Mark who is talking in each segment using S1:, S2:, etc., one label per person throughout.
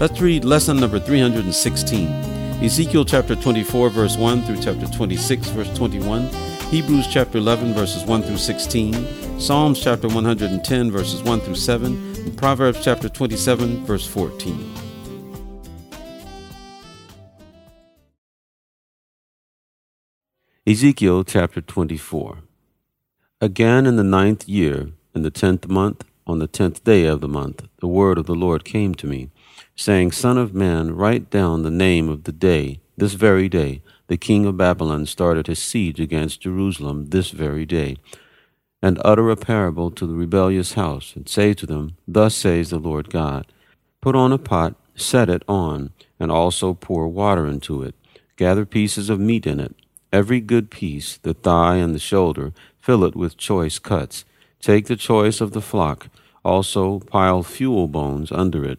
S1: Let's read lesson number 316. Ezekiel chapter 24, verse 1 through chapter 26, verse 21, Hebrews chapter 11, verses 1 through 16, Psalms chapter 110, verses 1 through 7, and Proverbs chapter 27, verse 14. Ezekiel chapter 24. Again in the ninth year, in the tenth month, on the tenth day of the month, the word of the Lord came to me saying, Son of man, write down the name of the day, this very day, the king of Babylon started his siege against Jerusalem this very day. And utter a parable to the rebellious house, and say to them, Thus says the Lord God Put on a pot, set it on, and also pour water into it. Gather pieces of meat in it, every good piece, the thigh and the shoulder, fill it with choice cuts. Take the choice of the flock, also pile fuel bones under it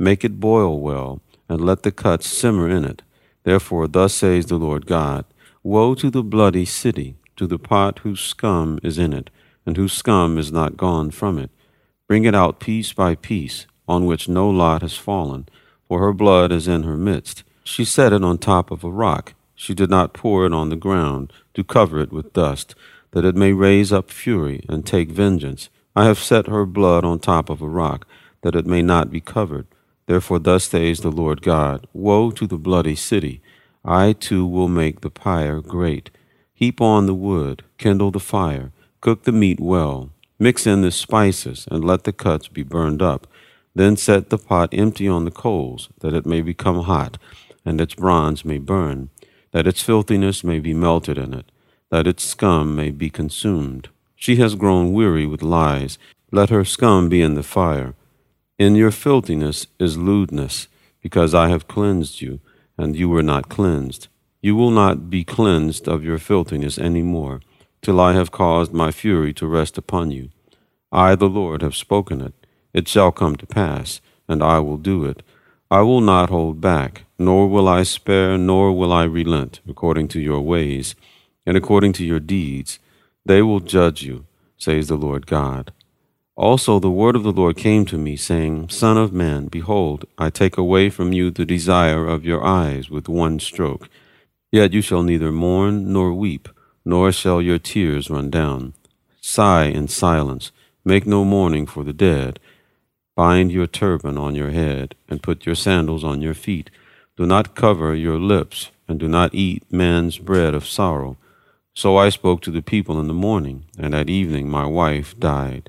S1: Make it boil well, and let the cuts simmer in it. Therefore, thus says the Lord God Woe to the bloody city, to the pot whose scum is in it, and whose scum is not gone from it. Bring it out piece by piece, on which no lot has fallen, for her blood is in her midst. She set it on top of a rock. She did not pour it on the ground, to cover it with dust, that it may raise up fury and take vengeance. I have set her blood on top of a rock, that it may not be covered. Therefore, thus says the Lord God Woe to the bloody city! I too will make the pyre great. Heap on the wood, kindle the fire, cook the meat well, mix in the spices, and let the cuts be burned up. Then set the pot empty on the coals, that it may become hot, and its bronze may burn, that its filthiness may be melted in it, that its scum may be consumed. She has grown weary with lies. Let her scum be in the fire. In your filthiness is lewdness, because I have cleansed you, and you were not cleansed. You will not be cleansed of your filthiness any more, till I have caused my fury to rest upon you. I, the Lord, have spoken it. It shall come to pass, and I will do it. I will not hold back, nor will I spare, nor will I relent, according to your ways, and according to your deeds. They will judge you, says the Lord God. Also the word of the Lord came to me, saying, Son of man, behold, I take away from you the desire of your eyes with one stroke. Yet you shall neither mourn nor weep, nor shall your tears run down. Sigh in silence, make no mourning for the dead. Bind your turban on your head, and put your sandals on your feet. Do not cover your lips, and do not eat man's bread of sorrow. So I spoke to the people in the morning, and at evening my wife died.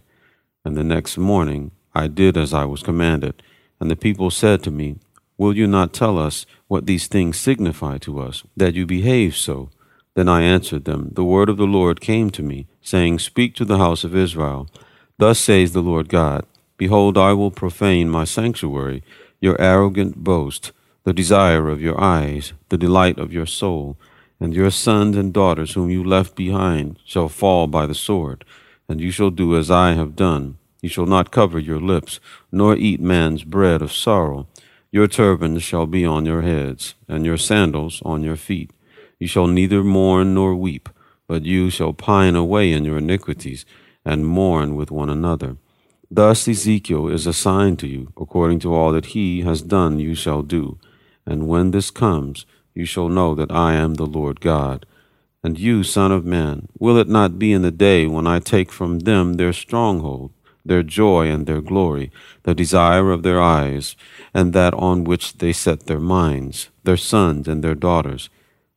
S1: And the next morning I did as I was commanded. And the people said to me, Will you not tell us what these things signify to us, that you behave so? Then I answered them, The word of the Lord came to me, saying, Speak to the house of Israel. Thus says the Lord God, Behold, I will profane my sanctuary, your arrogant boast, the desire of your eyes, the delight of your soul. And your sons and daughters whom you left behind shall fall by the sword and you shall do as I have done. You shall not cover your lips, nor eat man's bread of sorrow. Your turbans shall be on your heads, and your sandals on your feet. You shall neither mourn nor weep, but you shall pine away in your iniquities, and mourn with one another. Thus Ezekiel is a sign to you, according to all that he has done you shall do. And when this comes, you shall know that I am the Lord God. And you, Son of Man, will it not be in the day when I take from them their stronghold, their joy and their glory, the desire of their eyes, and that on which they set their minds, their sons and their daughters,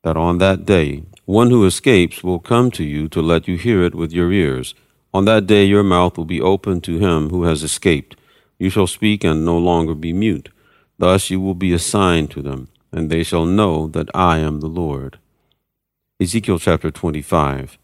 S1: that on that day one who escapes will come to you to let you hear it with your ears. On that day your mouth will be open to him who has escaped. You shall speak and no longer be mute. Thus you will be a sign to them, and they shall know that I am the Lord. Ezekiel chapter 25.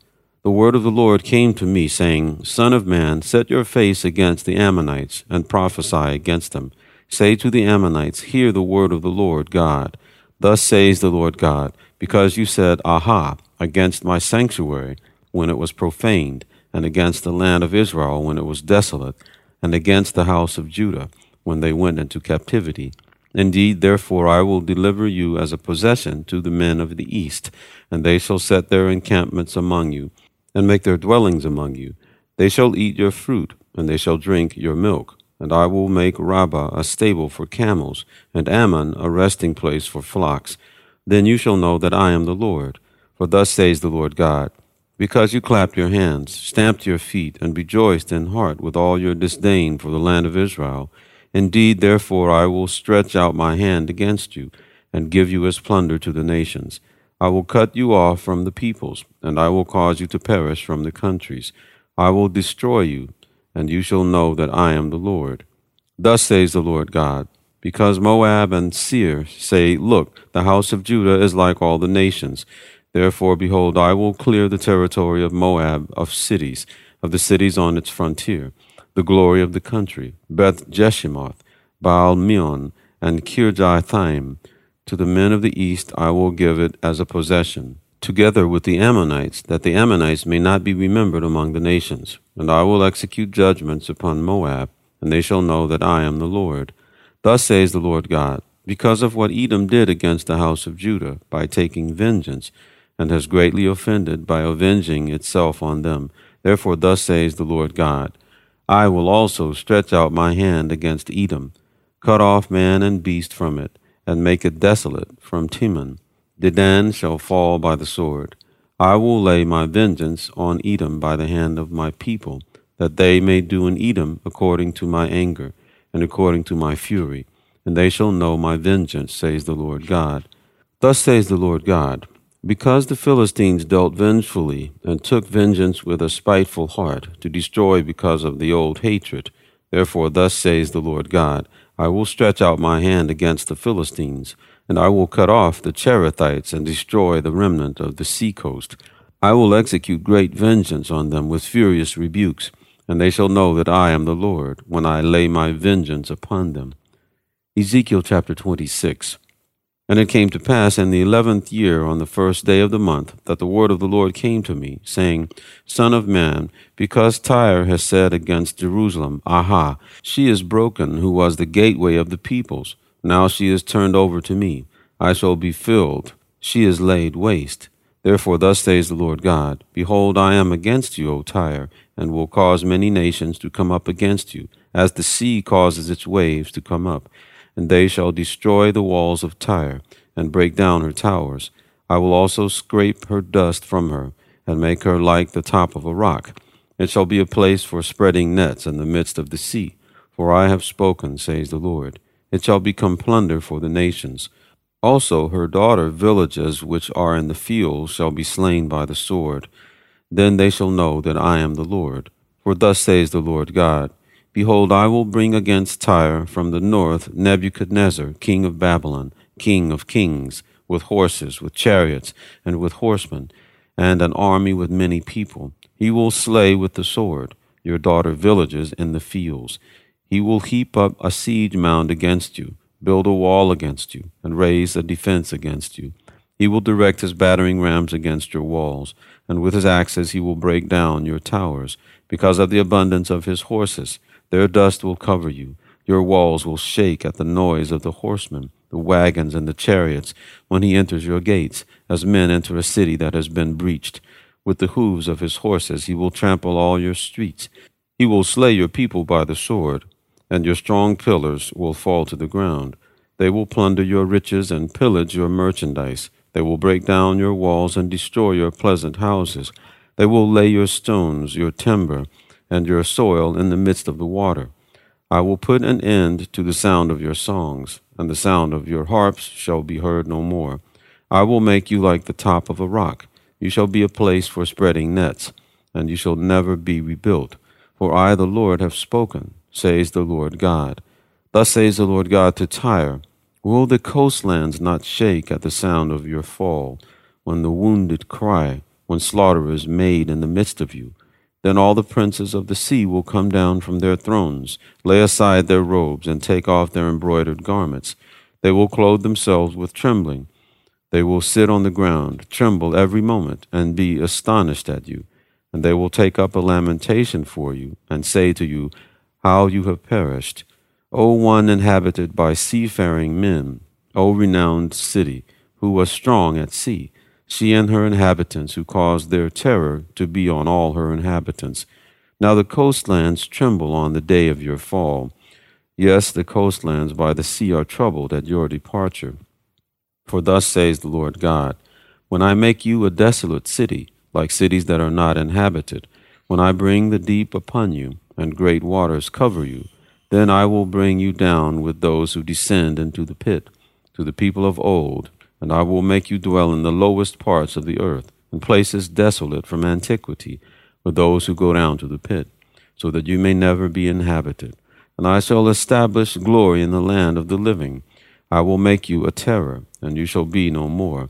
S1: The word of the Lord came to me, saying, Son of man, set your face against the Ammonites, and prophesy against them, Say to the Ammonites, Hear the word of the Lord God. Thus says the Lord God, because you said, Aha, against my sanctuary, when it was profaned, and against the land of Israel, when it was desolate, and against the house of Judah, when they went into captivity. Indeed, therefore, I will deliver you as a possession to the men of the east, and they shall set their encampments among you, and make their dwellings among you. They shall eat your fruit, and they shall drink your milk. And I will make Rabbah a stable for camels, and Ammon a resting place for flocks. Then you shall know that I am the Lord. For thus says the Lord God Because you clapped your hands, stamped your feet, and rejoiced in heart with all your disdain for the land of Israel, indeed, therefore, I will stretch out my hand against you, and give you as plunder to the nations. I will cut you off from the peoples, and I will cause you to perish from the countries. I will destroy you and you shall know that I am the Lord. Thus says the Lord God, because Moab and Seir say, Look, the house of Judah is like all the nations. Therefore, behold, I will clear the territory of Moab of cities, of the cities on its frontier, the glory of the country, Beth Jeshimoth, Baal Meon, and Kirjathaim. To the men of the east I will give it as a possession, together with the Ammonites, that the Ammonites may not be remembered among the nations. And I will execute judgments upon Moab, and they shall know that I am the Lord. Thus says the Lord God, because of what Edom did against the house of Judah by taking vengeance, and has greatly offended by avenging itself on them. Therefore, thus says the Lord God, I will also stretch out my hand against Edom, cut off man and beast from it, and make it desolate from Teman Dedan shall fall by the sword. I will lay my vengeance on Edom by the hand of my people, that they may do in Edom according to my anger, and according to my fury, and they shall know my vengeance, says the Lord God. Thus says the Lord God, because the Philistines dealt vengefully, and took vengeance with a spiteful heart, to destroy because of the old hatred, therefore thus says the Lord God, I will stretch out my hand against the Philistines, and I will cut off the Cherethites and destroy the remnant of the seacoast. I will execute great vengeance on them with furious rebukes, and they shall know that I am the Lord when I lay my vengeance upon them. Ezekiel chapter 26. And it came to pass in the eleventh year, on the first day of the month, that the word of the Lord came to me, saying, Son of man, because Tyre has said against Jerusalem, Aha, she is broken, who was the gateway of the peoples. Now she is turned over to me. I shall be filled. She is laid waste. Therefore, thus says the Lord God Behold, I am against you, O Tyre, and will cause many nations to come up against you, as the sea causes its waves to come up. And they shall destroy the walls of Tyre, and break down her towers. I will also scrape her dust from her, and make her like the top of a rock. It shall be a place for spreading nets in the midst of the sea. For I have spoken, says the Lord. It shall become plunder for the nations. Also her daughter villages which are in the fields shall be slain by the sword. Then they shall know that I am the Lord. For thus says the Lord God Behold, I will bring against Tyre from the north Nebuchadnezzar, king of Babylon, king of kings, with horses, with chariots, and with horsemen, and an army with many people. He will slay with the sword your daughter villages in the fields. He will heap up a siege mound against you, build a wall against you, and raise a defense against you. He will direct his battering rams against your walls, and with his axes he will break down your towers. Because of the abundance of his horses, their dust will cover you. Your walls will shake at the noise of the horsemen, the wagons, and the chariots when he enters your gates, as men enter a city that has been breached. With the hoofs of his horses he will trample all your streets. He will slay your people by the sword and your strong pillars will fall to the ground. They will plunder your riches and pillage your merchandise. They will break down your walls and destroy your pleasant houses. They will lay your stones, your timber, and your soil in the midst of the water. I will put an end to the sound of your songs, and the sound of your harps shall be heard no more. I will make you like the top of a rock. You shall be a place for spreading nets, and you shall never be rebuilt. For I, the Lord, have spoken says the Lord God. Thus says the Lord God to Tyre Will the coastlands not shake at the sound of your fall, when the wounded cry, when slaughter is made in the midst of you? Then all the princes of the sea will come down from their thrones, lay aside their robes, and take off their embroidered garments. They will clothe themselves with trembling. They will sit on the ground, tremble every moment, and be astonished at you. And they will take up a lamentation for you, and say to you, How you have perished! O one inhabited by seafaring men, O renowned city, who was strong at sea she and her inhabitants, who caused their terror to be on all her inhabitants. Now the coastlands tremble on the day of your fall. Yes, the coastlands by the sea are troubled at your departure. For thus says the Lord God When I make you a desolate city, like cities that are not inhabited, when I bring the deep upon you, and great waters cover you, then I will bring you down with those who descend into the pit, to the people of old and I will make you dwell in the lowest parts of the earth, in places desolate from antiquity, for those who go down to the pit, so that you may never be inhabited. And I shall establish glory in the land of the living. I will make you a terror, and you shall be no more.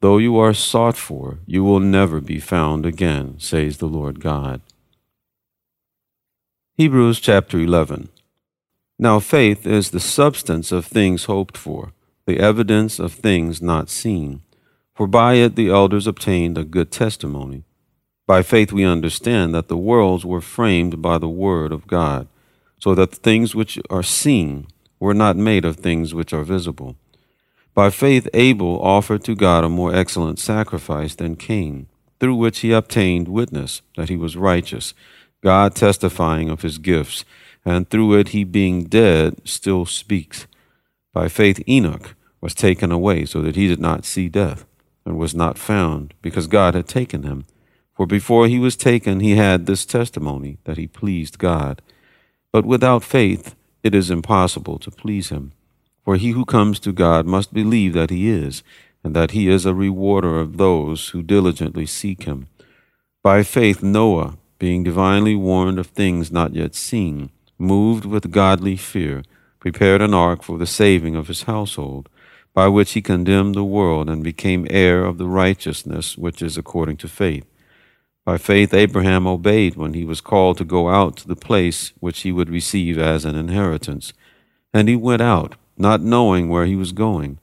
S1: Though you are sought for, you will never be found again, says the Lord God. Hebrews chapter 11. Now faith is the substance of things hoped for the evidence of things not seen. For by it the elders obtained a good testimony. By faith we understand that the worlds were framed by the word of God, so that the things which are seen were not made of things which are visible. By faith Abel offered to God a more excellent sacrifice than Cain, through which he obtained witness that he was righteous, God testifying of his gifts, and through it he being dead still speaks. By faith, Enoch was taken away so that he did not see death, and was not found, because God had taken him. For before he was taken, he had this testimony that he pleased God. But without faith, it is impossible to please him. For he who comes to God must believe that he is, and that he is a rewarder of those who diligently seek him. By faith, Noah, being divinely warned of things not yet seen, moved with godly fear, prepared an ark for the saving of his household, by which he condemned the world and became heir of the righteousness which is according to faith. By faith, Abraham obeyed when he was called to go out to the place which he would receive as an inheritance. And he went out, not knowing where he was going.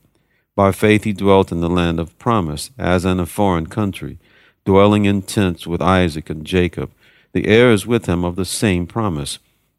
S1: By faith, he dwelt in the land of promise, as in a foreign country, dwelling in tents with Isaac and Jacob, the heirs with him of the same promise.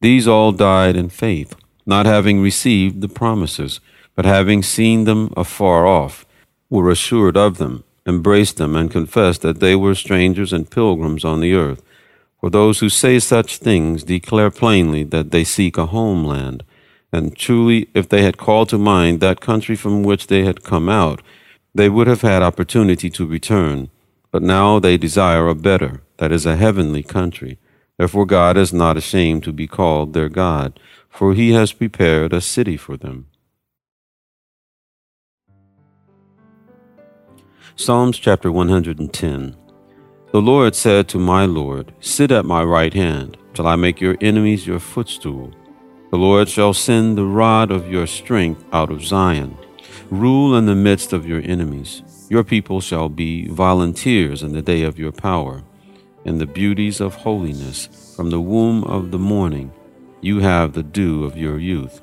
S1: these all died in faith, not having received the promises, but having seen them afar off, were assured of them, embraced them, and confessed that they were strangers and pilgrims on the earth. For those who say such things declare plainly that they seek a homeland. And truly, if they had called to mind that country from which they had come out, they would have had opportunity to return. But now they desire a better, that is, a heavenly country. Therefore, God is not ashamed to be called their God, for he has prepared a city for them. Psalms chapter 110 The Lord said to my Lord, Sit at my right hand, till I make your enemies your footstool. The Lord shall send the rod of your strength out of Zion. Rule in the midst of your enemies. Your people shall be volunteers in the day of your power in the beauties of holiness. From the womb of the morning, you have the dew of your youth.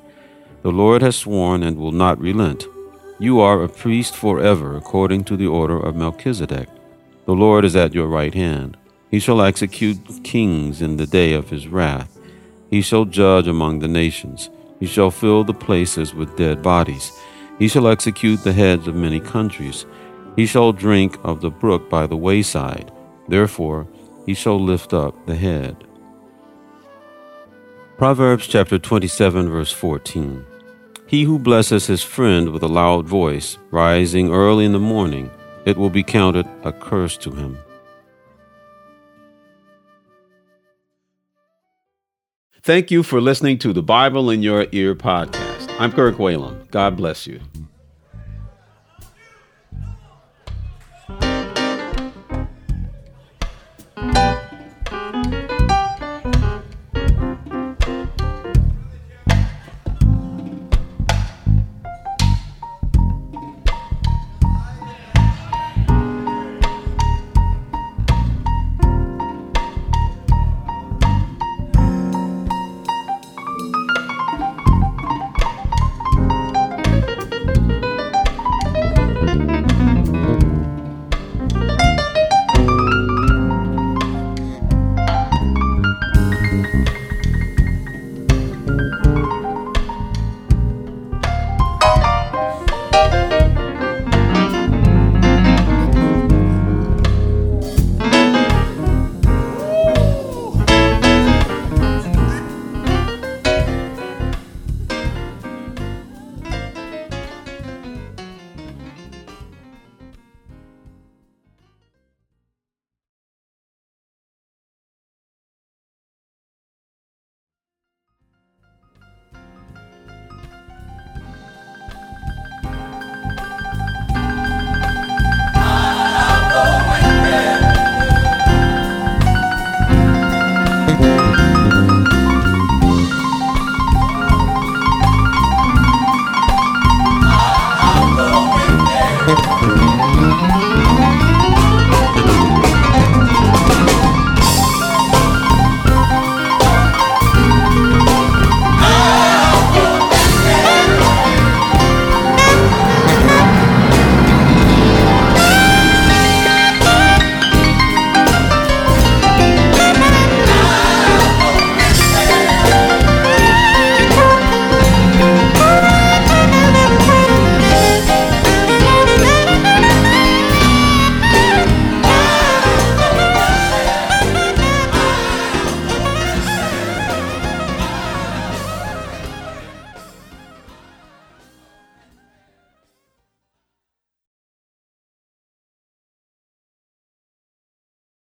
S1: The Lord has sworn and will not relent. You are a priest forever, according to the order of Melchizedek. The Lord is at your right hand. He shall execute kings in the day of his wrath. He shall judge among the nations. He shall fill the places with dead bodies. He shall execute the heads of many countries. He shall drink of the brook by the wayside. Therefore, he shall lift up the head. Proverbs chapter 27, verse 14. He who blesses his friend with a loud voice, rising early in the morning, it will be counted a curse to him. Thank you for listening to the Bible in Your Ear podcast. I'm Kirk Whalum. God bless you.